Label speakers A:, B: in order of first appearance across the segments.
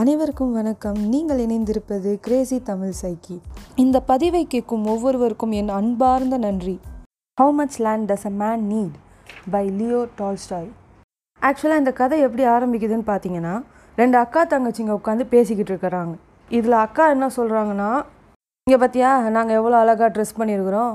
A: அனைவருக்கும் வணக்கம். நீங்கள் இணைந்திருப்பது கிரேசி தமிழ் சைக்கி இந்த பதிவை கேட்கும் ஒவ்வொருவருக்கும் என் அன்பார்ந்த நன்றி. How much land does a man need by Leo Tolstoy ஆக்சுவலாக இந்த கதை எப்படி ஆரம்பிக்குதுன்னு பார்த்தீங்கன்னா ரெண்டு அக்கா தங்கச்சிங்க உட்காந்து பேசிக்கிட்டு இருக்கிறாங்க. இதில் அக்கா என்ன சொல்கிறாங்கன்னா இங்கே பார்த்தியா நாங்கள் எவ்வளோ அழகாக ட்ரெஸ் பண்ணியிருக்கிறோம்.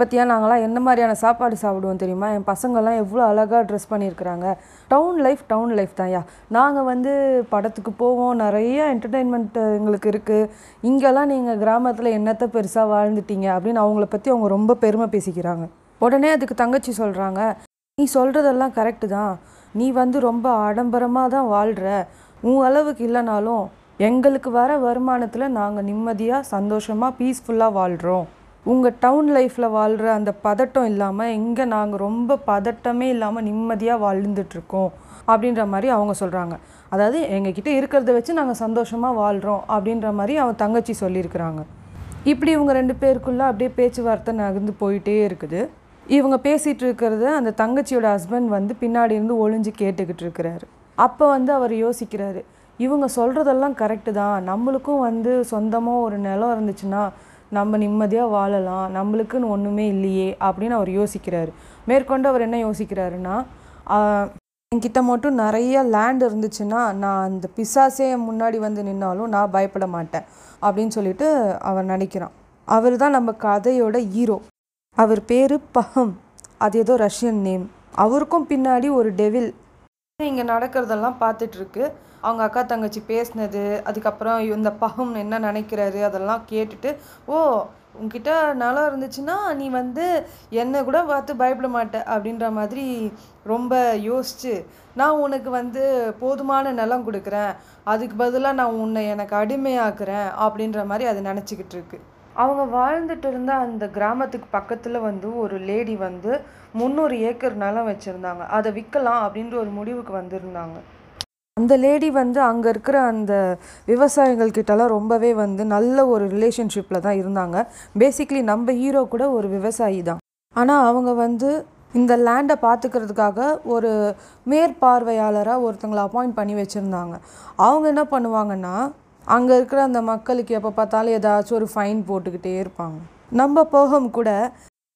A: பற்றியா நாங்களாம் என்ன மாதிரியான சாப்பாடு சாப்பிடுவோம் தெரியுமா? என் பசங்கள்லாம் எவ்வளோ அழகாக ட்ரெஸ் பண்ணியிருக்கிறாங்க. டவுன் லைஃப் டவுன் லைஃப் தான்யா. நாங்கள் வந்து படத்துக்கு போவோம். நிறைய என்டர்டெயின்மெண்ட் எங்களுக்கு இருக்குது இங்கெல்லாம் நீங்கள் கிராமத்தில் என்னத்தை பெருசாக வாழ்ந்துட்டீங்க அப்படின்னு அவங்கள பற்றி அவங்க ரொம்ப பெருமை பேசிக்கிறாங்க. உடனே அதுக்கு தங்கச்சி சொல்கிறாங்க நீ சொல்கிறதெல்லாம் கரெக்டு தான். நீ வந்து ரொம்ப ஆடம்பரமாக தான் வாழ்கிற உன் அளவுக்கு இல்லைனாலும் எங்களுக்கு வர வருமானத்தில் நாங்கள் நிம்மதியாக சந்தோஷமாக பீஸ்ஃபுல்லாக வாழ்கிறோம் உங்கள் டவுன் லைஃப்பில் வாழ்கிற அந்த பதட்டம் இல்லாமல் இங்கே நாங்கள் ரொம்ப பதட்டமே இல்லாமல் நிம்மதியாக வாழ்ந்துட்டுருக்கோம் அப்படின்ற மாதிரி அவங்க சொல்கிறாங்க அதாவது எங்ககிட்ட இருக்கிறத வச்சு நாங்கள் சந்தோஷமாக வாழ்கிறோம் அப்படின்ற மாதிரி அவன் தங்கச்சி சொல்லியிருக்கிறாங்க. இப்படி இவங்க ரெண்டு பேருக்குள்ளே அப்படியே பேச்சுவார்த்தை நகர்ந்து போயிட்டே இருக்குது. இவங்க பேசிகிட்டு இருக்கிறத அந்த தங்கச்சியோட ஹஸ்பண்ட் வந்து பின்னாடி இருந்து ஒளிஞ்சு கேட்டுக்கிட்டு இருக்கிறாரு அப்போ வந்து அவர் யோசிக்கிறாரு இவங்க சொல்கிறதெல்லாம் கரெக்டு தான். நம்மளுக்கும் வந்து சொந்தமாக ஒரு நிலம் இருந்துச்சுன்னா நம்ம நிம்மதியாக வாழலாம் நம்மளுக்குன்னு ஒன்றுமே இல்லையே அப்படின்னு அவர் யோசிக்கிறாரு. மேற்கொண்டு அவர் என்ன யோசிக்கிறாருன்னா என்கிட்ட மட்டும் நிறைய லேண்ட் இருந்துச்சுன்னா நான் அந்த பிசாசே முன்னாடி வந்து நின்னாலும் நான் பயப்பட மாட்டேன் அப்படின்னு சொல்லிட்டு அவர் நினைக்கிறான். அவர் தான் நம்ம கதையோட ஹீரோ அவர் பேர் பஹம். அது ஏதோ ரஷ்யன் நேம். அவருக்கும் பின்னாடி ஒரு டெவில் இங்கே நடக்கிறதெல்லாம் பார்த்துட்ருக்கு அவங்க அக்கா தங்கச்சி பேசினது அதுக்கப்புறம் இந்த பகம் என்ன நினைக்கிறாரு அதெல்லாம் கேட்டுட்டு ஓ உன்கிட்ட நிலம் இருந்துச்சுன்னா நீ வந்து என்னை கூட பார்த்து பயப்பட மாட்ட அப்படின்ற மாதிரி ரொம்ப யோசிச்சு நான் உனக்கு வந்து போதுமான நிலம் கொடுக்குறேன் அதுக்கு பதிலாக நான் உன்னை எனக்கு அடிமையாக்குறேன் அப்படின்ற மாதிரி அது நினச்சிக்கிட்டு இருக்கு. அவங்க வாழ்ந்துட்டு இருந்த அந்த கிராமத்துக்கு பக்கத்தில் வந்து ஒரு லேடி வந்து முந்நூறு ஏக்கர் நிலம் வச்சுருந்தாங்க. அதை விற்கலாம் அப்படின்ற ஒரு முடிவுக்கு வந்திருந்தாங்க. அந்த லேடி வந்து அங்கே இருக்கிற அந்த விவசாயிகள் கிட்டலாம் ரொம்பவே வந்து நல்ல ஒரு ரிலேஷன்ஷிப்பில் தான் இருந்தாங்க. பேசிக்லி நம்ம ஹீரோ கூட ஒரு விவசாயி தான். ஆனால் அவங்க வந்து இந்த லேண்டை பார்த்துக்கிறதுக்காக ஒரு மேற்பார்வையாளராக ஒருத்தங்களை அப்பாயிண்ட் பண்ணி வச்சுருந்தாங்க. அவங்க என்ன பண்ணுவாங்கன்னா அங்கே இருக்கிற அந்த மக்களுக்கு எப்போ பார்த்தாலும் ஏதாச்சும் ஒரு ஃபைன் போட்டுக்கிட்டே இருப்பாங்க. நம்ம போகம் கூட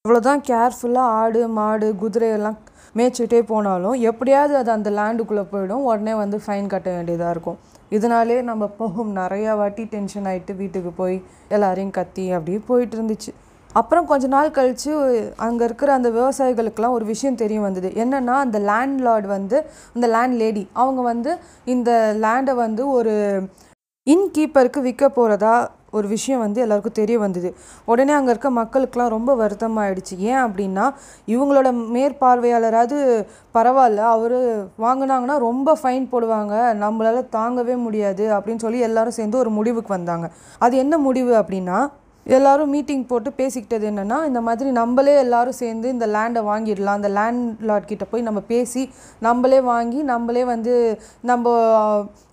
A: இவ்வளோதான் கேர்ஃபுல்லாக ஆடு மாடு குதிரை எல்லாம் மேய்ச்சிட்டே போனாலும் எப்படியாவது அது அந்த லேண்டுக்குள்ளே போயிடும். உடனே வந்து ஃபைன் கட்ட வேண்டியதாக இருக்கும். இதனாலே நம்ம போகும் நிறையா வாட்டி டென்ஷன் ஆகிட்டு வீட்டுக்கு போய் எல்லாரையும் கத்தி அப்படியே போயிட்டு இருந்துச்சு. அப்புறம் கொஞ்ச நாள் கழித்து அங்கே இருக்கிற அந்த விவசாயிகளுக்கெல்லாம் ஒரு விஷயம் தெரிய வந்தது. என்னென்னா அந்த லேண்ட் லார்ட் வந்து அந்த லேண்ட் லேடி அவங்க வந்து இந்த லேண்டை வந்து ஒரு இன்கீப்பருக்கு விற்க போகிறதா ஒரு விஷயம் வந்து எல்லாருக்கும் தெரிய வந்தது. உடனே அங்கே இருக்க மக்களுக்கெலாம் ரொம்ப வருத்தமாயிடுச்சு. ஏன் அப்படின்னா இவங்களோட மேற்பார்வையாளராவது பரவாயில்ல அவர் வாங்கினாங்கன்னா ரொம்ப ஃபைன் போடுவாங்க நம்மளால தாங்கவே முடியாது அப்படின்னு சொல்லி எல்லாரும் சேர்ந்து ஒரு முடிவுக்கு வந்தாங்க. அது என்ன முடிவு அப்படின்னா எல்லோரும் மீட்டிங் போட்டு பேசிக்கிட்டது என்னென்னா இந்த மாதிரி நம்மளே எல்லோரும் சேர்ந்து இந்த லேண்டை வாங்கிடலாம். அந்த லேண்ட் லாட் கிட்ட போய் நம்ம பேசி நம்மளே வாங்கி நம்மளே வந்து நம்ம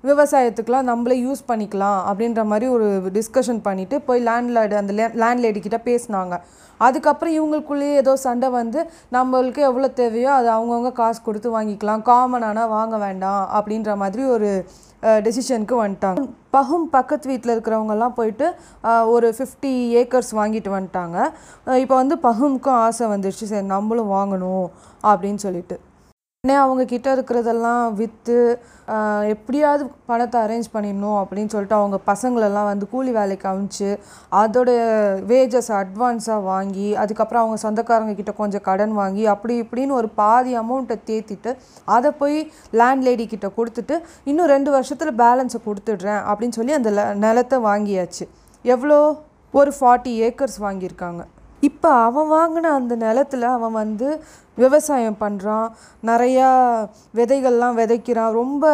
A: விவசாயத்துக்கெலாம் நம்மளே யூஸ் பண்ணிக்கலாம் அப்படின்ற மாதிரி ஒரு டிஸ்கஷன் பண்ணிவிட்டு போய் லேண்ட்லார்டு அந்த லேண்ட் லேடி கிட்ட பேசினாங்க. அதுக்கப்புறம் இவங்களுக்குள்ளேயே ஏதோ சண்டை வந்து நம்மளுக்கு எவ்வளோ தேவையோ அது அவங்கவுங்க காசு கொடுத்து வாங்கிக்கலாம். காமனானால் வாங்க வேண்டாம் அப்படின்ற மாதிரி ஒரு டெசிஷனுக்கு வந்துட்டாங்க. பகும் பக்கத்து வீட்டில் இருக்கிறவங்கெல்லாம் போயிட்டு ஒரு ஃபிஃப்டி ஏக்கர்ஸ் வாங்கிட்டு வந்துட்டாங்க. இப்போ வந்து பகும்க்கும் ஆசை வந்துடுச்சு சரி நம்மளும் வாங்கணும் அப்படின்னு சொல்லிட்டு. உடனே அவங்க கிட்ட இருக்கிறதெல்லாம் விற்று எப்படியாவது பணத்தை அரேஞ்ச் பண்ணிடணும் அப்படின்னு சொல்லிட்டு அவங்க பசங்களெல்லாம் வந்து கூலி வேலைக்கு அமிச்சு அதோடைய வேஜஸ் அட்வான்ஸாக வாங்கி அதுக்கப்புறம் அவங்க சொந்தக்காரங்க கிட்ட கொஞ்சம் கடன் வாங்கி அப்படி இப்படின்னு ஒரு பாதி அமௌண்ட்டை தேத்திட்டு அதை போய் லேண்ட் லேடி கிட்ட கொடுத்துட்டு இன்னும் ரெண்டு வருஷத்தில் பேலன்ஸை கொடுத்துடுறேன் அப்படின்னு சொல்லி அந்த நிலத்தை வாங்கியாச்சு. எவ்வளோ? ஒரு ஃபார்ட்டி ஏக்கர்ஸ் வாங்கியிருக்காங்க. இப்போ அவன் வாங்கின அந்த நிலத்துல அவன் வந்து விவசாயம் பண்ணுறான் நிறையா விதைகள்லாம் விதைக்கிறான். ரொம்ப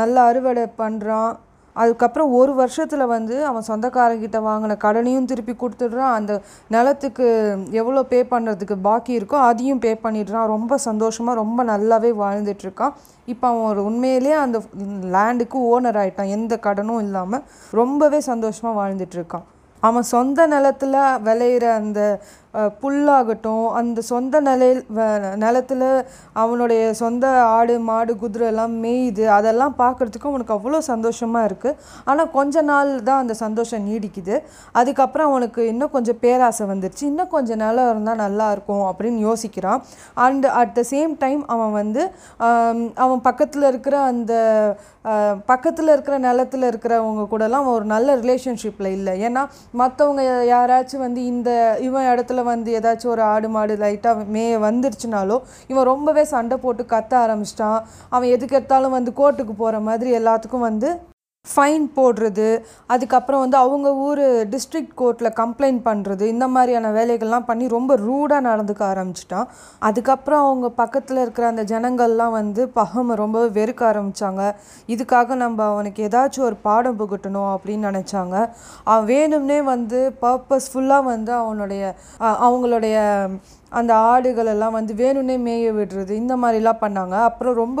A: நல்ல அறுவடை பண்ணுறான் அதுக்கப்புறம் ஒரு வருஷத்தில் வந்து அவன் சொந்தக்காரங்கிட்ட வாங்கின கடனையும் திருப்பி கொடுத்துடுறான். அந்த நிலத்துக்கு எவ்வளோ பே பண்ணுறதுக்கு பாக்கி இருக்கோ அதையும் பே பண்ணிடுறான். ரொம்ப சந்தோஷமாக ரொம்ப நல்லாவே வாழ்ந்துட்டுருக்கான். இப்போ அவன் ஒரு உண்மையிலேயே அந்த லேண்டுக்கு ஓனர் ஆயிட்டான். எந்த கடனும் இல்லாமல் ரொம்பவே சந்தோஷமாக வாழ்ந்துட்டுருக்கான். அவன் சொந்த நிலத்துல விளையிற அந்த புல்லாகட்டும் அந்த சொந்த நிலையில் நிலத்தில் அவனுடைய சொந்த ஆடு மாடு குதிரை எல்லாம் மேயுது. அதெல்லாம் பார்க்குறதுக்கு அவனுக்கு அவ்வளோ சந்தோஷமாக இருக்குது ஆனால் கொஞ்ச நாள் தான் அந்த சந்தோஷம் நீடிக்குது. அதுக்கப்புறம் அவனுக்கு இன்னும் கொஞ்சம் பேராசை வந்துருச்சு. இன்னும் கொஞ்சம் நிலம் இருந்தால் நல்லா இருக்கும் அப்படின்னு யோசிக்கிறான். And at the same time அவன் வந்து அவன் பக்கத்தில் இருக்கிற அந்த பக்கத்தில் இருக்கிற நிலத்தில் இருக்கிறவங்க கூடலாம் அவன் ஒரு நல்ல ரிலேஷன்ஷிப்பில் இல்லை. ஏன்னா மற்றவங்க யாராச்சும் வந்து இந்த இவன் இடத்துல வந்து ஏதாச்சும் ஒரு ஆடு மாடு லைட்டாக மே வந்துருச்சுனாலோ இவன் ரொம்பவே சண்டை போட்டு கத்த ஆரம்பிச்சிட்டான். அவன் எதுக்கு எடுத்தாலும் வந்து கோர்ட்டுக்கு போகிற மாதிரி எல்லாத்துக்கும் வந்து ஃபைன் போடுறது அதுக்கப்புறம் வந்து அவங்க ஊர் டிஸ்ட்ரிக்ட் கோர்ட்டில் கம்ப்ளைண்ட் பண்ணுறது இந்த மாதிரியான வேலைகள்லாம் பண்ணி ரொம்ப ரூடாக நடந்துக்க ஆரம்பிச்சிட்டான். அதுக்கப்புறம் அவங்க பக்கத்தில் இருக்கிற அந்த ஜனங்கள்லாம் வந்து பகமை ரொம்ப வெறுக்க ஆரம்பித்தாங்க இதுக்காக நம்ம அவனுக்கு ஏதாச்சும் ஒரு பாடம் புகட்டணும் அப்படின்னு நினச்சாங்க. அவன் வேணும்னே வந்து பர்பஸ்ஃபுல்லாக வந்து அவனுடைய அவங்களுடைய அந்த ஆடுகளெல்லாம் வந்து வேணும்னே மேய விடுறது இந்த மாதிரிலாம் பண்ணாங்க. அப்புறம் ரொம்ப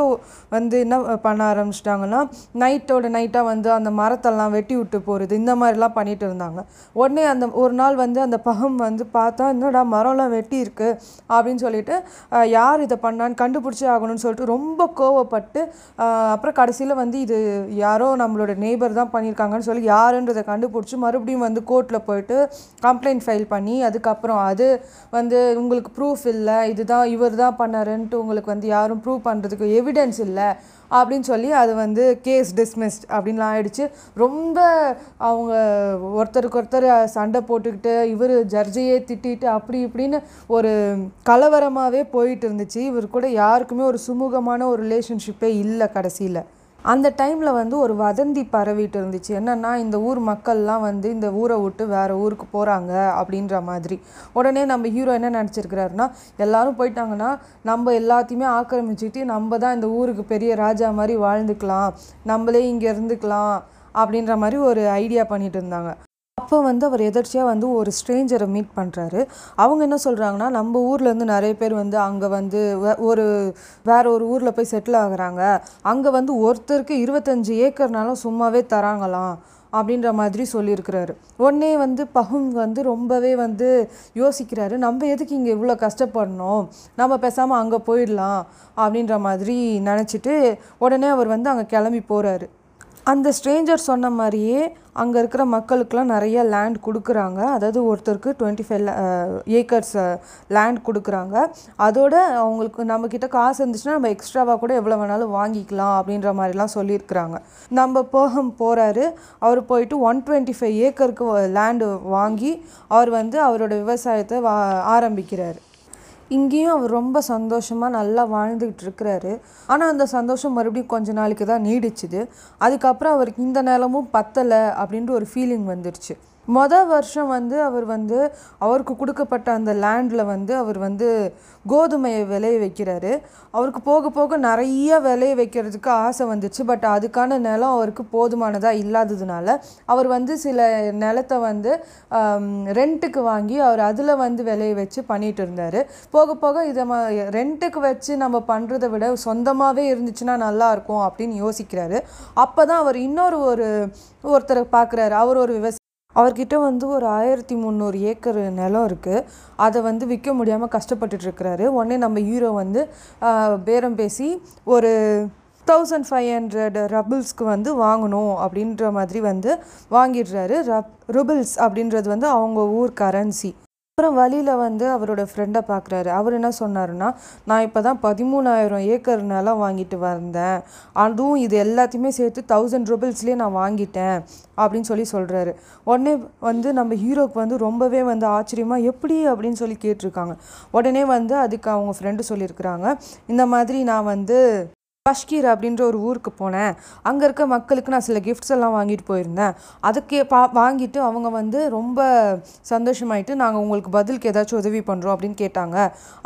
A: வந்து என்ன பண்ண ஆரம்பிச்சிட்டாங்கன்னா நைட்டோட நைட்டாக வந்து அந்த மரத்தெல்லாம் வெட்டி விட்டு போகிறது இந்த மாதிரிலாம் பண்ணிட்டு இருந்தாங்க. உடனே அந்த ஒரு நாள் வந்து அந்த பகம் வந்து பார்த்தா என்னடா மரம்லாம் வெட்டி இருக்கு அப்படின்னு சொல்லிட்டு யார் இதை பண்ணான்னு கண்டுபிடிச்சே ஆகணும்னு சொல்லிட்டு ரொம்ப கோவப்பட்டு அப்புறம் கடைசியில் வந்து இது யாரோ நம்மளோட நெய்பர் தான் பண்ணியிருக்காங்கன்னு சொல்லி யாருன்றதை கண்டுபிடிச்சி மறுபடியும் வந்து கோர்ட்டில் போயிட்டு கம்ப்ளைண்ட் ஃபைல் பண்ணி அதுக்கப்புறம் அது வந்து உங்களுக்கு ப்ரூஃப் இல்லை இதுதான் இவர் தான் பண்ணாருன்ட்டு உங்களுக்கு வந்து யாரும் ப்ரூவ் பண்ணுறதுக்கு எவிடன்ஸ் இல்லை அப்படின்னு சொல்லி அது வந்து கேஸ் டிஸ்மிஸ்ட் அப்படின்லாம் ஆயிடுச்சு. ரொம்ப அவங்க ஒருத்தருக்கு ஒருத்தர் சண்டை போட்டுக்கிட்டு இவர் ஜட்ஜையே திட்டிட்டு அப்படி இப்படின்னு ஒரு கலவரமாகவே போயிட்டு இருந்துச்சு. இவர் கூட யாருக்குமே ஒரு சுமூகமான ஒரு ரிலேஷன்ஷிப்பே இல்லை கடைசியில். அந்த டைமில் வந்து ஒரு வதந்தி பரவிட்டு இருந்துச்சு. என்னென்னா இந்த ஊர் மக்கள்லாம் வந்து இந்த ஊரை விட்டு வேற ஊருக்கு போகிறாங்க அப்படின்ற மாதிரி. உடனே நம்ம ஹீரோ என்ன நினச்சிருக்கிறாருன்னா எல்லாரும் போயிட்டாங்கன்னா நம்ம எல்லாத்தையுமே ஆக்கிரமிச்சுக்கிட்டு நம்ம தான் இந்த ஊருக்கு பெரிய ராஜா மாதிரி வாழ்ந்துக்கலாம். நம்மளே இங்கே இருந்துக்கலாம் அப்படின்ற மாதிரி ஒரு ஐடியா பண்ணிட்டு இருந்தாங்க. அப்போ வந்து அவர் எதர்ச்சியாக வந்து ஒரு ஸ்ட்ரேஞ்சரை மீட் பண்ணுறாரு அவங்க என்ன சொல்கிறாங்கன்னா நம்ம ஊர்லேருந்து நிறைய பேர் வந்து அங்கே வந்து ஒரு வேற ஒரு ஊரில் போய் செட்டில் ஆகுறாங்க. அங்கே வந்து ஒருத்தருக்கு இருபத்தஞ்சி ஏக்கர்னாலும் சும்மாவே தராங்களாம் அப்படின்ற மாதிரி சொல்லியிருக்கிறாரு. உடனே வந்து பஹும் வந்து ரொம்பவே வந்து யோசிக்கிறாரு. நம்ம எதுக்கு இங்கே இவ்வளோ கஷ்டப்படணும்? நம்ம பேசாமல் அங்கே போயிடலாம் அப்படின்ற மாதிரி நினச்சிட்டு உடனே அவர் வந்து அங்கே கிளம்பி போகிறாரு அந்த ஸ்ட்ரேஞ்சர் சொன்ன மாதிரியே அங்கே இருக்கிற மக்களுக்கெலாம் நிறைய லேண்ட் கொடுக்குறாங்க. அதாவது ஒருத்தருக்கு டுவெண்ட்டி ஃபைவ் ஏக்கர்ஸ் லேண்ட் கொடுக்குறாங்க. அதோட அவங்களுக்கு நம்மக்கிட்ட காசு இருந்துச்சுன்னா நம்ம எக்ஸ்ட்ராவாக கூட எவ்வளோ வேணாலும் வாங்கிக்கலாம் அப்படின்ற மாதிரிலாம் சொல்லியிருக்கிறாங்க. நம்ம போகம் போகிறாரு அவர் போயிட்டு ஒன் டுவெண்ட்டி ஃபைவ் ஏக்கருக்கு லேண்டு வாங்கி அவர் வந்து அவரோட விவசாயத்தை வா ஆரம்பிக்கிறார். இங்கேயும் அவர் ரொம்ப சந்தோஷமாக நல்லா வாழ்ந்துக்கிட்டு இருக்கிறாரு. ஆனால் அந்த சந்தோஷம் மறுபடியும் கொஞ்ச நாளைக்கு தான் நீடிச்சுது. அதுக்கப்புறம் அவருக்கு இந்த நிலமும் பத்தலை அப்படின்ற ஒரு ஃபீலிங் வந்துடுச்சு மொதல் வருஷம் வந்து அவர் வந்து அவருக்கு கொடுக்கப்பட்ட அந்த லேண்டில் வந்து அவர் வந்து கோதுமையை விளைய வைக்கிறாரு. அவருக்கு போக போக நிறைய விளைய வைக்கிறதுக்கு ஆசை வந்துச்சு. பட் அதுக்கான நிலம் அவருக்கு போதுமானதாக இல்லாததுனால அவர் வந்து சில நிலத்தை வந்து ரெண்ட்டுக்கு வாங்கி அவர் அதில் வந்து விளைய வச்சு பண்ணிட்டு இருந்தார். போக போக இதை ம ரெண்ட்டுக்கு வச்சு நம்ம பண்ணுறதை விட சொந்தமாகவே இருந்துச்சுன்னா நல்லா இருக்கும் அப்படின்னு யோசிக்கிறாரு. அப்போ தான் அவர் இன்னொரு ஒரு ஒருத்தரை பார்க்குறாரு. அவர் ஒரு விவசாயி அவர்கிட்ட வந்து ஒரு ஆயிரத்தி முந்நூறு ஏக்கர் நிலம் இருக்குது அதை வந்து விற்க முடியாமல் கஷ்டப்பட்டுட்ருக்கிறாரு உடனே நம்ம ஹீரோ வந்து பேரம் பேசி ஒரு தௌசண்ட் ஃபைவ் ஹண்ட்ரட் ரபிள்ஸ்க்கு வந்து வாங்கணும் அப்படின்ற மாதிரி வந்து வாங்கிடுறாரு. ரப் ருபிள்ஸ் அப்படின்றது வந்து அவங்க ஊர் கரன்சி அப்புறம் வழியில் வந்து அவரோட ஃப்ரெண்டை பார்க்குறாரு அவர் என்ன சொன்னாருன்னா நான் இப்போ தான் பதிமூணாயிரம் ஏக்கர் நிலம் வாங்கிட்டு வந்தேன். அதுவும் இது எல்லாத்தையுமே சேர்த்து தௌசண்ட் ருபீஸ்லேயே நான் வாங்கிட்டேன் அப்படின்னு சொல்லி சொல்கிறாரு உடனே வந்து நம்ம ஹீரோக்கு வந்து ரொம்பவே வந்து ஆச்சரியமாக எப்படி? அப்படின்னு சொல்லி கேட்டிருக்காங்க. உடனே வந்து அதுக்கு அவங்க ஃப்ரெண்டு சொல்லியிருக்கிறாங்க இந்த மாதிரி நான் வந்து பஷ்கீர் அப்படின்ற ஒரு ஊருக்கு போனேன். அங்கே இருக்க மக்களுக்கு நான் சில கிஃப்ட்ஸ் எல்லாம் வாங்கிட்டு போயிருந்தேன். அதுக்கே பா வாங்கிட்டு அவங்க வந்து ரொம்ப சந்தோஷமாயிட்டு நாங்கள் உங்களுக்கு பதிலுக்கு ஏதாச்சும் உதவி பண்ணுறோம் அப்படின்னு கேட்டாங்க.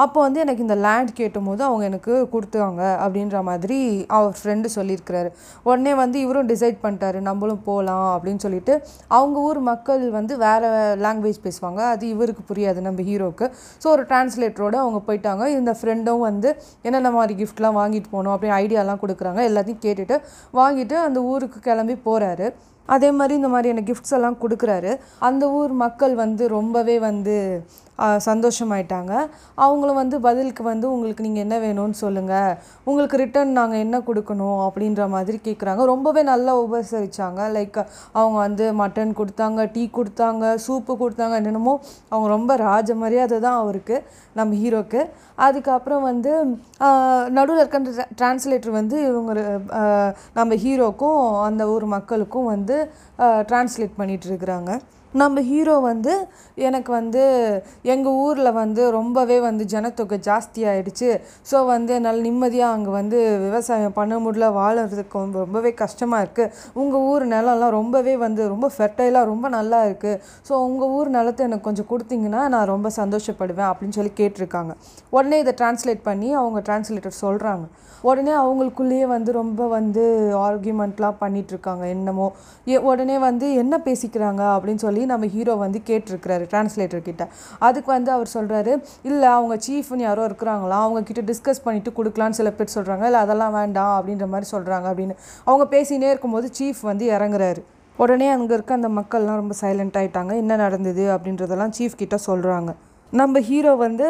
A: அப்போ வந்து எனக்கு இந்த லேண்ட் கேட்டும்போது அவங்க எனக்கு கொடுத்தாங்க அப்படின்ற மாதிரி அவர் ஃப்ரெண்டு சொல்லியிருக்கிறாரு. உடனே வந்து இவரும் டிசைட் பண்ணிட்டாரு நம்மளும் போகலாம் அப்படின்னு சொல்லிட்டு அவங்க ஊர் மக்கள் வந்து வேறு லாங்குவேஜ் பேசுவாங்க. அது இவருக்கு புரியாது நம்ம ஹீரோவுக்கு ஸோ ஒரு டிரான்ஸ்லேட்டரோடு அவங்க போயிட்டாங்க. இந்த ஃப்ரெண்டும் வந்து என்னென்ன மாதிரி கிஃப்ட்லாம் வாங்கிட்டு போகணும் அப்படின்னு ஐடியாலாம் கொடுக்குறாங்க எல்லாத்தையும் கேட்டுட்டு வாங்கிட்டு அந்த ஊருக்கு கிளம்பி போகிறாரு அதே மாதிரி இந்த மாதிரியான கிஃப்ட்ஸ் எல்லாம் கொடுக்குறாரு. அந்த ஊர் மக்கள் வந்து ரொம்பவே வந்து சந்தோஷமாயிட்டாங்க. அவங்களும் வந்து பதிலுக்கு வந்து உங்களுக்கு நீங்கள் என்ன வேணும்னு சொல்லுங்கள் உங்களுக்கு ரிட்டர்ன் நாங்கள் என்ன கொடுக்கணும்? அப்படின்ற மாதிரி கேட்குறாங்க ரொம்பவே நல்லா உபசரித்தாங்க லைக் அவங்க வந்து மட்டன் கொடுத்தாங்க டீ கொடுத்தாங்க சூப்பு கொடுத்தாங்க என்னென்னமோ. அவங்க ரொம்ப ராஜ மரியாதை தான் அவருக்கு நம்ம ஹீரோக்கு அதுக்கப்புறம் வந்து நடுவில் இருக்க டிரான்ஸ்லேட்டர் வந்து இவங்க நம்ம ஹீரோக்கும் அந்த ஊர் மக்களுக்கும் வந்து டிரான்ஸ்லேட் பண்ணிட்டு இருக்கிறாங்க. நம்ம ஹீரோ வந்து எனக்கு வந்து எங்கள் ஊரில் வந்து ரொம்பவே வந்து ஜனத்தொகை ஜாஸ்தியாகிடுச்சு ஸோ வந்து என்னால் நிம்மதியாக அங்கே வந்து விவசாயம் பண்ண முடியல வாழறதுக்கு ரொம்ப ரொம்பவே கஷ்டமாக இருக்குது உங்கள் ஊர் நிலம்லாம் ரொம்பவே வந்து ரொம்ப ஃபெர்டைலாக ரொம்ப நல்லா இருக்குது ஸோ உங்கள் ஊர் நிலத்தை எனக்கு கொஞ்சம் கொடுத்தீங்கன்னா நான் ரொம்ப சந்தோஷப்படுவேன் அப்படின்னு சொல்லி கேட்டிருக்காங்க. உடனே இதை டிரான்ஸ்லேட் பண்ணி அவங்க டிரான்ஸ்லேட்டர் சொல்கிறாங்க உடனே அவங்களுக்குள்ளேயே வந்து ரொம்ப வந்து ஆர்கியூமெண்ட்லாம் பண்ணிகிட்ருக்காங்க என்னமோ. ஏ உடனே வந்து என்ன பேசிக்கிறாங்க அப்படின்னு சொல்லி நம்ம ஹீரோ வந்து கேட்டிருக்கிறாரு டிரான்ஸ்லேட்டர் கிட்ட. அதுக்கு வந்து அவர் சொல்கிறாரு இல்லை அவங்க சீஃப்னு யாரோ இருக்கிறாங்களா? அவங்க கிட்ட டிஸ்கஸ் பண்ணிவிட்டு கொடுக்கலான்னு சில பேர் சொல்கிறாங்க இல்லை அதெல்லாம் வேண்டாம் அப்படின்ற மாதிரி சொல்கிறாங்க அப்படின்னு. அவங்க பேசினே இருக்கும்போது சீஃப் வந்து இறங்குறாரு. உடனே அங்கே இருக்க அந்த மக்கள்லாம் ரொம்ப சைலண்ட் ஆகிட்டாங்க என்ன நடந்தது? அப்படின்றதெல்லாம் சீஃப் கிட்ட சொல்கிறாங்க நம்ம ஹீரோ வந்து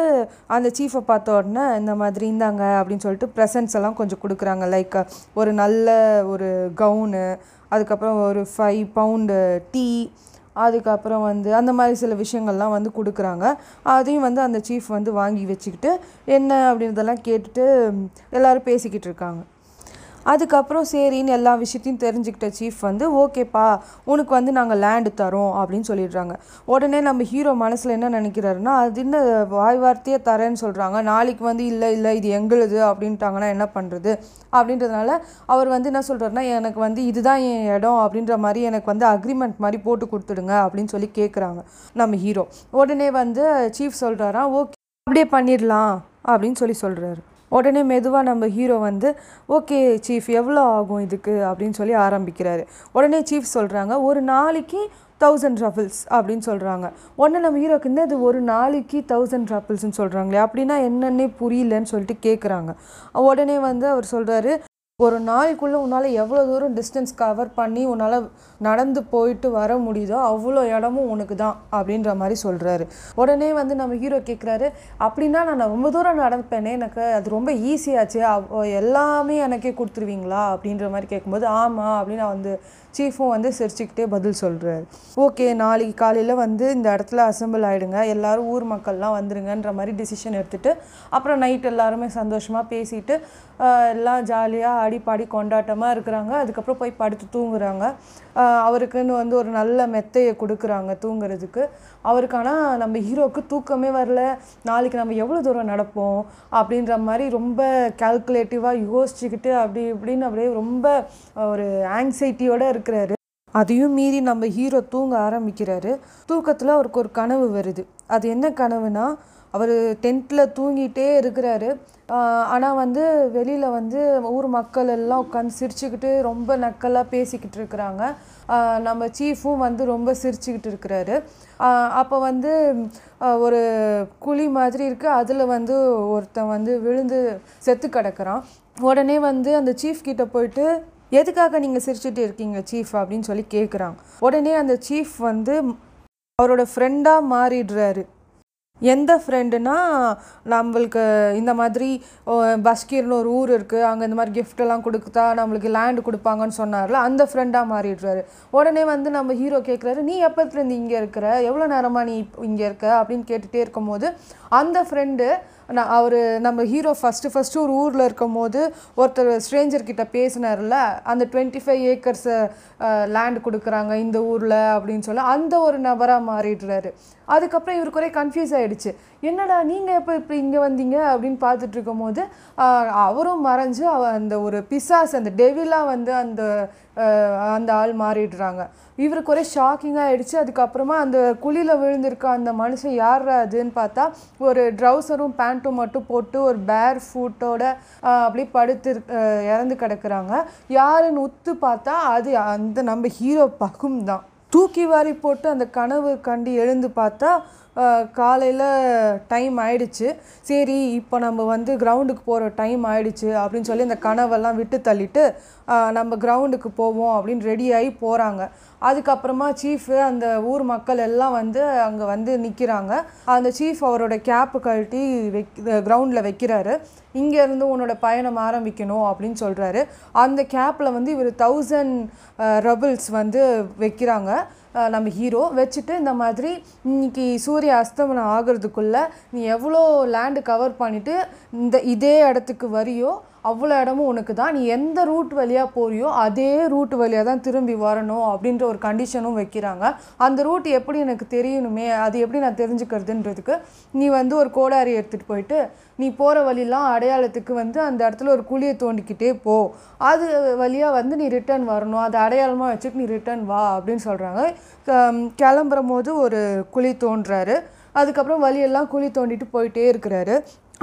A: அந்த சீஃபை பார்த்த உடனே இந்த மாதிரி இருந்தாங்க அப்படின்னு சொல்லிட்டு ப்ரெசன்ட்ஸ் எல்லாம் கொஞ்சம் கொடுக்குறாங்க. லைக் ஒரு நல்ல ஒரு கவுனு அதுக்கப்புறம் ஒரு ஃபைவ் பவுண்டு டீ அதுக்கப்புறம் வந்து அந்த மாதிரி சில விஷயங்கள்லாம் வந்து கொடுக்குறாங்க. அதையும் வந்து அந்த சீஃப் வந்து வாங்கி வச்சுக்கிட்டு என்ன? அப்படின்றதெல்லாம் கேட்டுட்டு எல்லாரும் பேசிக்கிட்டு இருக்காங்க. அதுக்கப்புறம் சரின்னு எல்லா விஷயத்தையும் தெரிஞ்சுக்கிட்ட சீஃப் வந்து ஓகேப்பா உனக்கு வந்து நாங்கள் லேண்டு தரோம் அப்படின்னு சொல்லிடுறாங்க. உடனே நம்ம ஹீரோ மனசில் என்ன நினைக்கிறாருன்னா அது என்ன வாய் வார்த்தையே தரேன்னு சொல்கிறாங்க நாளைக்கு வந்து இல்லை இல்லை இது எங்களுது அப்படின்ட்டாங்கன்னா என்ன பண்ணுறது அப்படின்றதுனால அவர் வந்து என்ன சொல்கிறாருன்னா எனக்கு வந்து இதுதான் என் இடம் அப்படின்ற மாதிரி எனக்கு வந்து அக்ரிமெண்ட் மாதிரி போட்டு கொடுத்துடுங்க அப்படின்னு சொல்லி கேட்குறாங்க நம்ம ஹீரோ உடனே வந்து சீஃப் சொல்கிறாரா ஓகே அப்படியே பண்ணிடலாம் அப்படின்னு சொல்லி சொல்கிறாரு உடனே மெதுவாக நம்ம ஹீரோ வந்து ஓகே சீஃப் எவ்வளோ ஆகும் இதுக்கு? அப்படின்னு சொல்லி ஆரம்பிக்கிறாரு. உடனே சீஃப் சொல்கிறாங்க ஒரு நாளைக்கு தௌசண்ட் ரஃபிள்ஸ் அப்படின்னு சொல்கிறாங்க உடனே நம்ம ஹீரோக்கு வந்து அது ஒரு நாளைக்கு தௌசண்ட் ரஃபிள்ஸ்னு சொல்கிறாங்களே அப்படின்னா என்னன்னே புரியலன்னு சொல்லிட்டு கேட்குறாங்க உடனே வந்து அவர் சொல்கிறாரு ஒரு நாளைக்குள்ளே உன்னால் எவ்வளோ தூரம் டிஸ்டன்ஸ் கவர் பண்ணி உன்னால் நடந்து போயிட்டு வர முடியுதோ அவ்வளோ இடமும் உனக்கு தான் அப்படின்ற மாதிரி சொல்கிறாரு உடனே வந்து நம்ம ஹீரோ கேட்குறாரு அப்படின்னா நான் ரொம்ப தூரம் நடப்பேனே எனக்கு அது ரொம்ப ஈஸியாச்சு எல்லாமே எனக்கே கொடுத்துருவீங்களா? அப்படின்ற மாதிரி கேட்கும்போது ஆமாம் அப்படின்னு நான் வந்து சீஃபும் வந்து சிரிச்சுக்கிட்டே பதில் சொல்கிறாரு ஓகே நாளைக்கு காலையில் வந்து இந்த இடத்துல அசெம்பிள் ஆகிடுங்க எல்லாரும் ஊர் மக்கள்லாம் வந்துருங்கன்ற மாதிரி டிசிஷன் எடுத்துகிட்டு அப்புறம் நைட் எல்லாருமே சந்தோஷமாக பேசிட்டு எல்லாம் ஜாலியாக ஆடி பாடி கொண்டாட்டமாக இருக்கிறாங்க. அதுக்கப்புறம் போய் படுத்து தூங்குறாங்க. அவருக்குன்னு வந்து ஒரு நல்ல மெத்தையை கொடுக்குறாங்க தூங்குறதுக்கு. அவருக்கான நம்ம ஹீரோவுக்கு தூக்கமே வரல. நாளைக்கு நம்ம எவ்வளோ தூரம் நடப்போம் அப்படின்ற மாதிரி ரொம்ப கால்குலேட்டிவாக யோசிச்சுக்கிட்டு அப்படி இப்படின்னு அப்படியே ரொம்ப ஒரு ஆங்ஸைட்டியோட இருக்கிறாரு அதையும் மீறி நம்ம ஹீரோ தூங்க ஆரம்பிக்கிறாரு. தூக்கத்தில் அவருக்கு ஒரு கனவு வருது. அது என்ன கனவுனா அவர் டென்ட்டில் தூங்கிட்டே இருக்கிறாரு. ஆனால் வந்து வெளியில் வந்து ஊர் மக்கள் எல்லாம் உட்காந்து சிரிச்சுக்கிட்டு ரொம்ப நக்கலாக பேசிக்கிட்டு இருக்கிறாங்க. நம்ம சீஃபும் வந்து ரொம்ப சிரிச்சுக்கிட்டு இருக்கிறாரு. அப்போ வந்து ஒரு குழி மாதிரி இருக்குது அதில் வந்து ஒருத்தன் வந்து விழுந்து செத்து கிடக்குறான். உடனே வந்து அந்த சீஃப் கிட்ட போயிட்டு எதுக்காக நீங்கள் சிரிச்சுட்டு இருக்கீங்க சீஃப் அப்படின்னு சொல்லி கேட்குறாங்க உடனே அந்த சீஃப் வந்து அவரோட ஃப்ரெண்டாக மாறிடுறாரு. எந்த ஃப்ரெண்டுனா நம்மளுக்கு இந்த மாதிரி பஸ்கீர்னு ஒரு ஊர் இருக்குது அங்கே இந்த மாதிரி கிஃப்டெல்லாம் கொடுத்தா நம்மளுக்கு லேண்டு கொடுப்பாங்கன்னு சொன்னார்ல அந்த ஃப்ரெண்டாக மாறிடுறாரு. உடனே வந்து நம்ம ஹீரோ கேட்குறாரு நீ எப்போத்துலேருந்து இங்கே இருக்கிற? எவ்வளோ நேரமாக நீ இங்கே இருக்க? அப்படின்னு கேட்டுகிட்டே இருக்கும்போது அந்த ஃப்ரெண்டு நான் அவர் நம்ம ஹீரோ ஃபஸ்ட்டு ஃபஸ்ட்டு ஒரு ஊரில் இருக்கும் போது ஒருத்தர் ஸ்ட்ரேஞ்சர் கிட்ட பேசினார்ல அந்த டுவெண்ட்டி ஃபைவ் ஏக்கர்ஸை லேண்ட் கொடுக்குறாங்க இந்த ஊரில் அப்படின்னு சொல்லி அந்த ஒரு நபராக மாறிடுறாரு. அதுக்கப்புறம் இவருக்கு ஒரே கன்ஃபியூஸ் ஆகிடுச்சு என்னடா நீங்கள் எப்போ இப்போ இங்கே வந்தீங்க? அப்படின்னு பார்த்துட்டு இருக்கும்போது அவரும் மறைஞ்சு அவ அந்த ஒரு பிசாஸ் அந்த டெவிலாக வந்து அந்த அந்த ஆள் மாறிடுறாங்க. இவருக்கு ஒரே ஷாக்கிங்காக ஆகிடுச்சு அதுக்கப்புறமா அந்த குழியில் விழுந்திருக்க அந்த மனுஷன் யார் அதுன்னு பார்த்தா ஒரு ட்ரௌசரும் பேண்ட்டும் மட்டும் போட்டு ஒரு பேர் ஃபூட்டோட அப்படியே படுத்து இறந்து கிடக்குறாங்க. யாருன்னு உத்து பார்த்தா அது அந்த நம்ம ஹீரோ பகும் தான். தூக்கி வாரி போட்டு அந்த கனவு கண்டு எழுந்து பார்த்தா காலையில் டைம் ஆயிடுச்சு. சரி இப்போ நம்ம வந்து கிரவுண்டுக்கு போகிற டைம் ஆயிடுச்சு அப்படின்னு சொல்லி அந்த கனவெல்லாம் விட்டு தள்ளிட்டு நம்ம கிரவுண்டுக்கு போவோம் அப்படின்னு ரெடியாகி போகிறாங்க அதுக்கப்புறமா சீஃபு அந்த ஊர் மக்கள் எல்லாம் வந்து அங்கே வந்து நிற்கிறாங்க அந்த சீஃப் அவரோட கேப்பு கழட்டி வைக் கிரவுண்டில் வைக்கிறாரு. இங்கேருந்து உன்னோட பயணம் ஆரம்பிக்கணும் அப்படின்னு சொல்கிறாரு அந்த கேப்பில் வந்து இவர் தௌசண்ட் ரபிள்ஸ் வந்து வைக்கிறாங்க. நம்ம ஹீரோ வச்சுட்டு இந்த மாதிரி இன்னைக்கு சூரிய அஸ்தமனம் ஆகிறதுக்குள்ளே நீ எவ்வளோ லேண்டு கவர் பண்ணிவிட்டு இந்த இதே இடத்துக்கு வரியோ அவ்வளோ இடமும் உனக்கு தான். நீ எந்த ரூட் வழியாக போறியோ அதே ரூட் வழியாக தான் திரும்பி வரணும் அப்படின்ற ஒரு கண்டிஷனும் வைக்கிறாங்க. அந்த ரூட் எப்படி எனக்கு தெரியணுமே அது எப்படி நான் தெரிஞ்சுக்கிறதுன்றதுக்கு நீ வந்து ஒரு கோடாரி எடுத்துகிட்டு போயிட்டு நீ போகிற வழிலாம் அடையாளத்துக்கு வந்து அந்த இடத்துல ஒரு குழியை தோண்டிக்கிட்டே போ. அது வழியாக வந்து நீ ரிட்டர்ன் வரணும். அதை அடையாளமாக வச்சுட்டு நீ ரிட்டர்ன் வா அப்படின்னு சொல்கிறாங்க கிளம்புற போது ஒரு குழி தோன்றாரு. அதுக்கப்புறம் வழியெல்லாம் குழி தோண்டிட்டு போயிட்டே இருக்கிறாரு.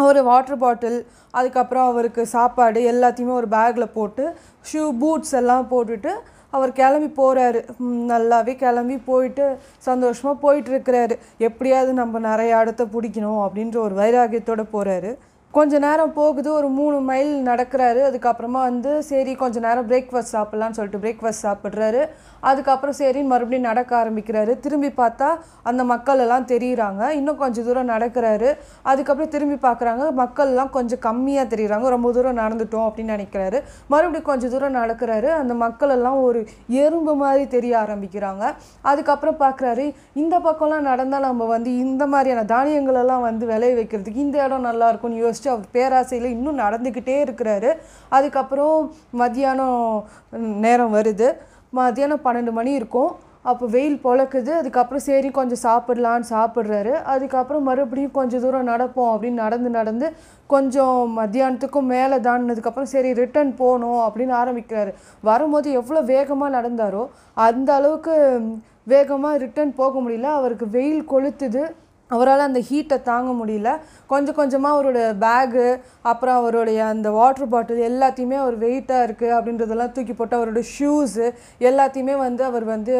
A: ஒரு வாட்டர் பாட்டில் அதுக்கப்புறம் அவருக்கு சாப்பாடு எல்லாத்தையுமே ஒரு பேக்கில் போட்டு ஷூ பூட்ஸ் எல்லாம் போட்டுட்டு அவர் கிளம்பி போகிறாரு நல்லாவே கிளம்பி போயிட்டு சந்தோஷமாக போயிட்டுருக்கிறாரு எப்படியாவது நம்ம நிறைய இடத்த பிடிக்கணும் அப்படின்ற ஒரு வைராகியத்தோடு போகிறாரு கொஞ்ச நேரம் போகுது ஒரு மூணு மைல் நடக்கிறாரு. அதுக்கப்புறமா வந்து சரி கொஞ்ச நேரம் பிரேக்ஃபாஸ்ட் சாப்பிட்லான்னு சொல்லிட்டு பிரேக்ஃபாஸ்ட் சாப்பிட்றாரு. அதுக்கப்புறம் சரின்னு மறுபடியும் நடக்க ஆரம்பிக்கிறாரு. திரும்பி பார்த்தா அந்த மக்கள் எல்லாம் தெரியுறாங்க. இன்னும் கொஞ்சம் தூரம் நடக்கிறாரு. அதுக்கப்புறம் திரும்பி பார்க்குறாங்க மக்கள்லாம் கொஞ்சம் கம்மியாக தெரியுறாங்க. ரொம்ப தூரம் நடந்துட்டோம் அப்படின்னு நினைக்கிறாரு. மறுபடியும் கொஞ்சம் தூரம் நடக்கிறாரு. அந்த மக்கள் எல்லாம் ஒரு எறும்பு மாதிரி தெரிய ஆரம்பிக்கிறாங்க. அதுக்கப்புறம் பார்க்குறாரு இந்த பக்கம்லாம் நடந்தால் நம்ம வந்து இந்த மாதிரியான தானியங்கள் எல்லாம் வந்து விளைய வைக்கிறதுக்கு இந்த இடம் நல்லா இருக்கும்னு முடிச்சுட்டு அவர் பேராசையில் இன்னும் நடந்துக்கிட்டே இருக்கிறாரு. அதுக்கப்புறம் மத்தியானம் நேரம் வருது. மத்தியானம் பன்னெண்டு மணி இருக்கும். அப்போ வெயில் பொழக்குது. அதுக்கப்புறம் சரி கொஞ்சம் சாப்பிட்லான்னு சாப்பிட்றாரு. அதுக்கப்புறம் மறுபடியும் கொஞ்சம் தூரம் நடப்போம் அப்படின்னு நடந்து நடந்து கொஞ்சம் மத்தியானத்துக்கும் மேலே தாண்டினதுக்கப்புறம் சரி ரிட்டர்ன் போகணும் அப்படின்னு ஆரம்பிக்கிறாரு. வரும்போது எவ்வளோ வேகமாக நடந்தாரோ அந்த அளவுக்கு வேகமாக ரிட்டர்ன் போக முடியல. அவருக்கு வெயில் கொளுத்துது. அவரால் அந்த ஹீட்டை தாங்க முடியல. கொஞ்சம் கொஞ்சமாக அவரோட பேகு அப்புறம் அவருடைய அந்த வாட்டர் பாட்டில் எல்லாத்தையுமே அவர் வெயிட்டாக இருக்குது அப்படின்றதெல்லாம் தூக்கி போட்டு அவரோட ஷூஸு எல்லாத்தையுமே வந்து அவர் வந்து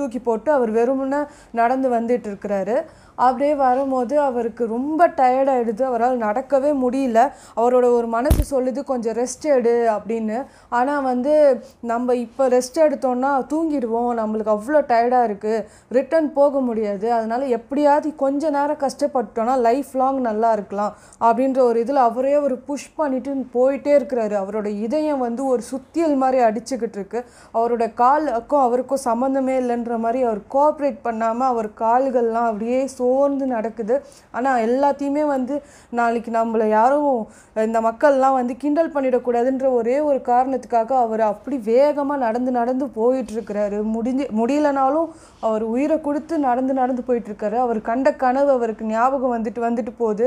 A: தூக்கி போட்டு அவர் வெறுமனே நடந்து வந்துட்டு இருக்கிறாரு. அப்படியே வரும்போது அவருக்கு ரொம்ப டயர்ட் அவரால் நடக்கவே முடியல. அவரோட ஒரு மனசு சொல்லுது கொஞ்சம் ரெஸ்ட் எடு அப்படின்னு. ஆனால் வந்து நம்ம இப்போ ரெஸ்ட் எடுத்தோன்னா தூங்கிடுவோம். நம்மளுக்கு அவ்வளோ டயர்டாக இருக்குது ரிட்டர்ன் போக முடியாது. அதனால் எப்படியாவது கொஞ்ச நேரம் கஷ்டப்பட்டோம்னா லைஃப் லாங் நல்லா இருக்கலாம் அப்படின்ற ஒரு இதில் அவரே ஒரு புஷ் பண்ணிட்டு போயிட்டே இருக்கிறாரு. அவரோட இதயம் வந்து ஒரு சுத்தியல் மாதிரி அடிச்சுக்கிட்டு இருக்கு. அவரோட காலுக்கும் அவருக்கும் சம்மந்தமே இல்லைன்ற மாதிரி அவர் கோஆப்ரேட் பண்ணாமல் அவர் கால்கள்லாம் அப்படியே சோர்ந்து நடக்குது. ஆனால் எல்லாத்தையுமே வந்து நாளைக்கு நம்மளை யாரும் இந்த மக்கள்லாம் வந்து கிண்டல் பண்ணிடக்கூடாதுன்ற ஒரே ஒரு காரணத்துக்காக அவர் அப்படி வேகமாக நடந்து நடந்து போயிட்டு இருக்கிறாரு முடிஞ்சு முடியலனாலும் அவர் உயிரை கொடுத்து நடந்து நடந்து போயிட்டு இருக்காரு அவர் கண்ட கனவு அவருக்கு ஞாபகம் வந்துட்டு வந்துட்டு போகுது.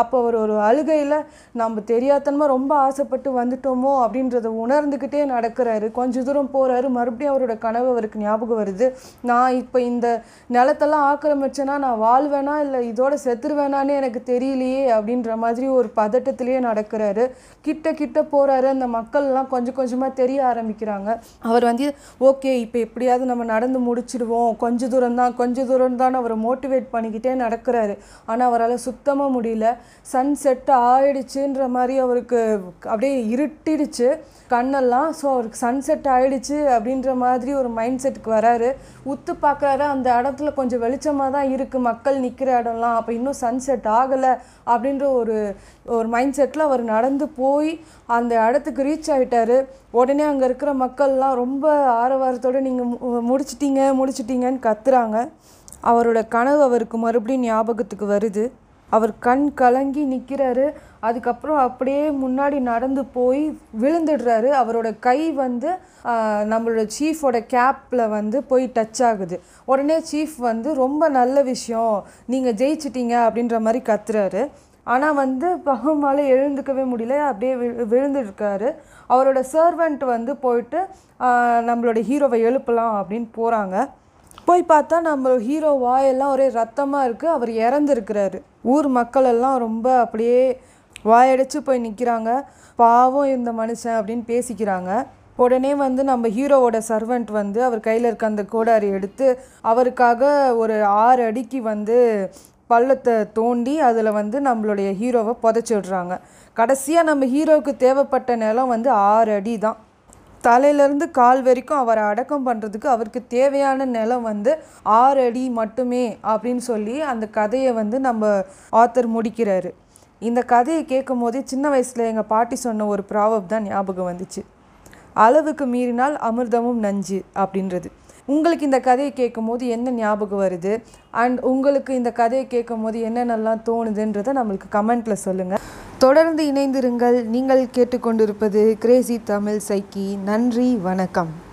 A: அப்போ அவர் ஒரு அழுகையில் நம்ம தெரியாதனமாக ரொம்ப ஆசைப்பட்டு வந்துட்டோமோ? அப்படின்றத உணர்ந்துக்கிட்டே நடக்கிறாரு. கொஞ்ச தூரம் போகிறாரு மறுபடியும் அவரோட கனவு அவருக்கு ஞாபகம் வருது. நான் இப்போ இந்த நிலத்தெல்லாம் ஆக்கிரமிச்சேன்னா நான் வாழ்வேனா? இல்லை இதோட செத்துருவேனானே எனக்கு தெரியலையே? அப்படின்ற மாதிரி ஒரு பதட்டத்திலேயே நடக்கிறாரு. கிட்ட கிட்ட போகிறாரு அந்த மக்கள்லாம் கொஞ்சம் கொஞ்சமாக தெரிய ஆரம்பிக்கிறாங்க. அவர் வந்து ஓகே இப்போ எப்படியாவது நம்ம நடந்து முடிச்சிடுவோம். கொஞ்ச தூரம் தான் கொஞ்ச தூரம் தான் அவரை மோட்டிவேட் பண்ணிக்கிட்டே நடக்கிறாரு. ஆனால் அவரால் சுத்தமாக முடியல. சன் செட் ஆயிடுச்சுன்ற மாதிரி அவருக்கு அப்படியே இருட்டிடுச்சு. கண்ணெல்லாம் ஸோ அவருக்கு சன்செட் ஆயிடுச்சு அப்படின்ற மாதிரி ஒரு மைண்ட் செட்டுக்கு வராரு. உத்து பார்க்குறாரு அந்த இடத்துல கொஞ்சம் வெளிச்சமாக தான் இருக்குது மக்கள் நிற்கிற இடம்லாம். அப்போ இன்னும் சன்செட் ஆகலை அப்படின்ற ஒரு ஒரு மைண்ட் செட்டில் அவர் நடந்து போய் அந்த இடத்துக்கு ரீச் ஆகிட்டார் உடனே அங்கே இருக்கிற மக்கள்லாம் ரொம்ப ஆரவாரத்தோடு நீங்கள் முடிச்சிட்டீங்க முடிச்சிட்டிங்கன்னு கத்துறாங்க. அவரோட கனவு அவருக்கு மறுபடியும் ஞாபகத்துக்கு வருது. அவர் கண் கலங்கி நிற்கிறாரு அதுக்கப்புறம் அப்படியே முன்னாடி நடந்து போய் விழுந்துடுறாரு. அவரோட கை வந்து நம்மளோட சீஃபோட கேப்பில் வந்து போய் டச் ஆகுது. உடனே சீஃப் வந்து ரொம்ப நல்ல விஷயம். நீங்கள் ஜெயிச்சிட்டீங்க அப்படின்ற மாதிரி கத்துறாரு. ஆனால் வந்து பகமால எழுந்துக்கவே முடியல. அப்படியே வி விழுந்துருக்காரு. அவரோட சர்வெண்ட் வந்து போயிட்டு நம்மளோட ஹீரோவை எழுப்பலாம் அப்படின்னு போகிறாங்க போய் பார்த்தா நம்ம ஹீரோ வாயெல்லாம் ஒரே ரத்தமாக இருக்குது அவர் இறந்துருக்கிறாரு. ஊர் மக்கள் எல்லாம் ரொம்ப அப்படியே வாயடைச்சு போய் நிற்கிறாங்க பாவம் இந்த மனுஷன் அப்படின்னு பேசிக்கிறாங்க. உடனே வந்து நம்ம ஹீரோவோட சர்வெண்ட் வந்து அவர் கையில் இருக்க அந்த கோடாரி எடுத்து அவருக்காக ஒரு ஆறு அடிக்கு வந்து பள்ளத்தை தோண்டி அதில் வந்து நம்மளுடைய ஹீரோவை புதைச்சி விடுறாங்க. கடைசியாக நம்ம ஹீரோவுக்கு தேவைப்பட்ட நிலம் வந்து ஆறு அடி தான் தலையிலேருந்து கால் வரைக்கும் அவரை அடக்கம் பண்ணுறதுக்கு அவருக்கு தேவையான நிலம் வந்து ஆறு அடி மட்டுமே அப்படின்னு சொல்லி அந்த கதையை வந்து நம்ம ஆத்தர் முடிக்கிறாரு. இந்த கதையை கேட்கும் போதே சின்ன வயசில் எங்கள் பாட்டி சொன்ன ஒரு ப்ராவப் தான் ஞாபகம் வந்துச்சு. அளவுக்கு மீறினால் அமிர்தமும் நஞ்சு அப்படின்றது. உங்களுக்கு இந்த கதையை கேட்கும் போது என்ன ஞாபகம் வருது? அண்ட் உங்களுக்கு இந்த கதையை கேட்கும் போது என்னென்னலாம் தோணுதுன்றதை நம்மளுக்கு கமெண்ட்டில் சொல்லுங்கள் தொடர்ந்து இணைந்திருங்கள். நீங்கள் கேட்டுக்கொண்டிருப்பது கிரேசி தமிழ் சைக்கி நன்றி வணக்கம்.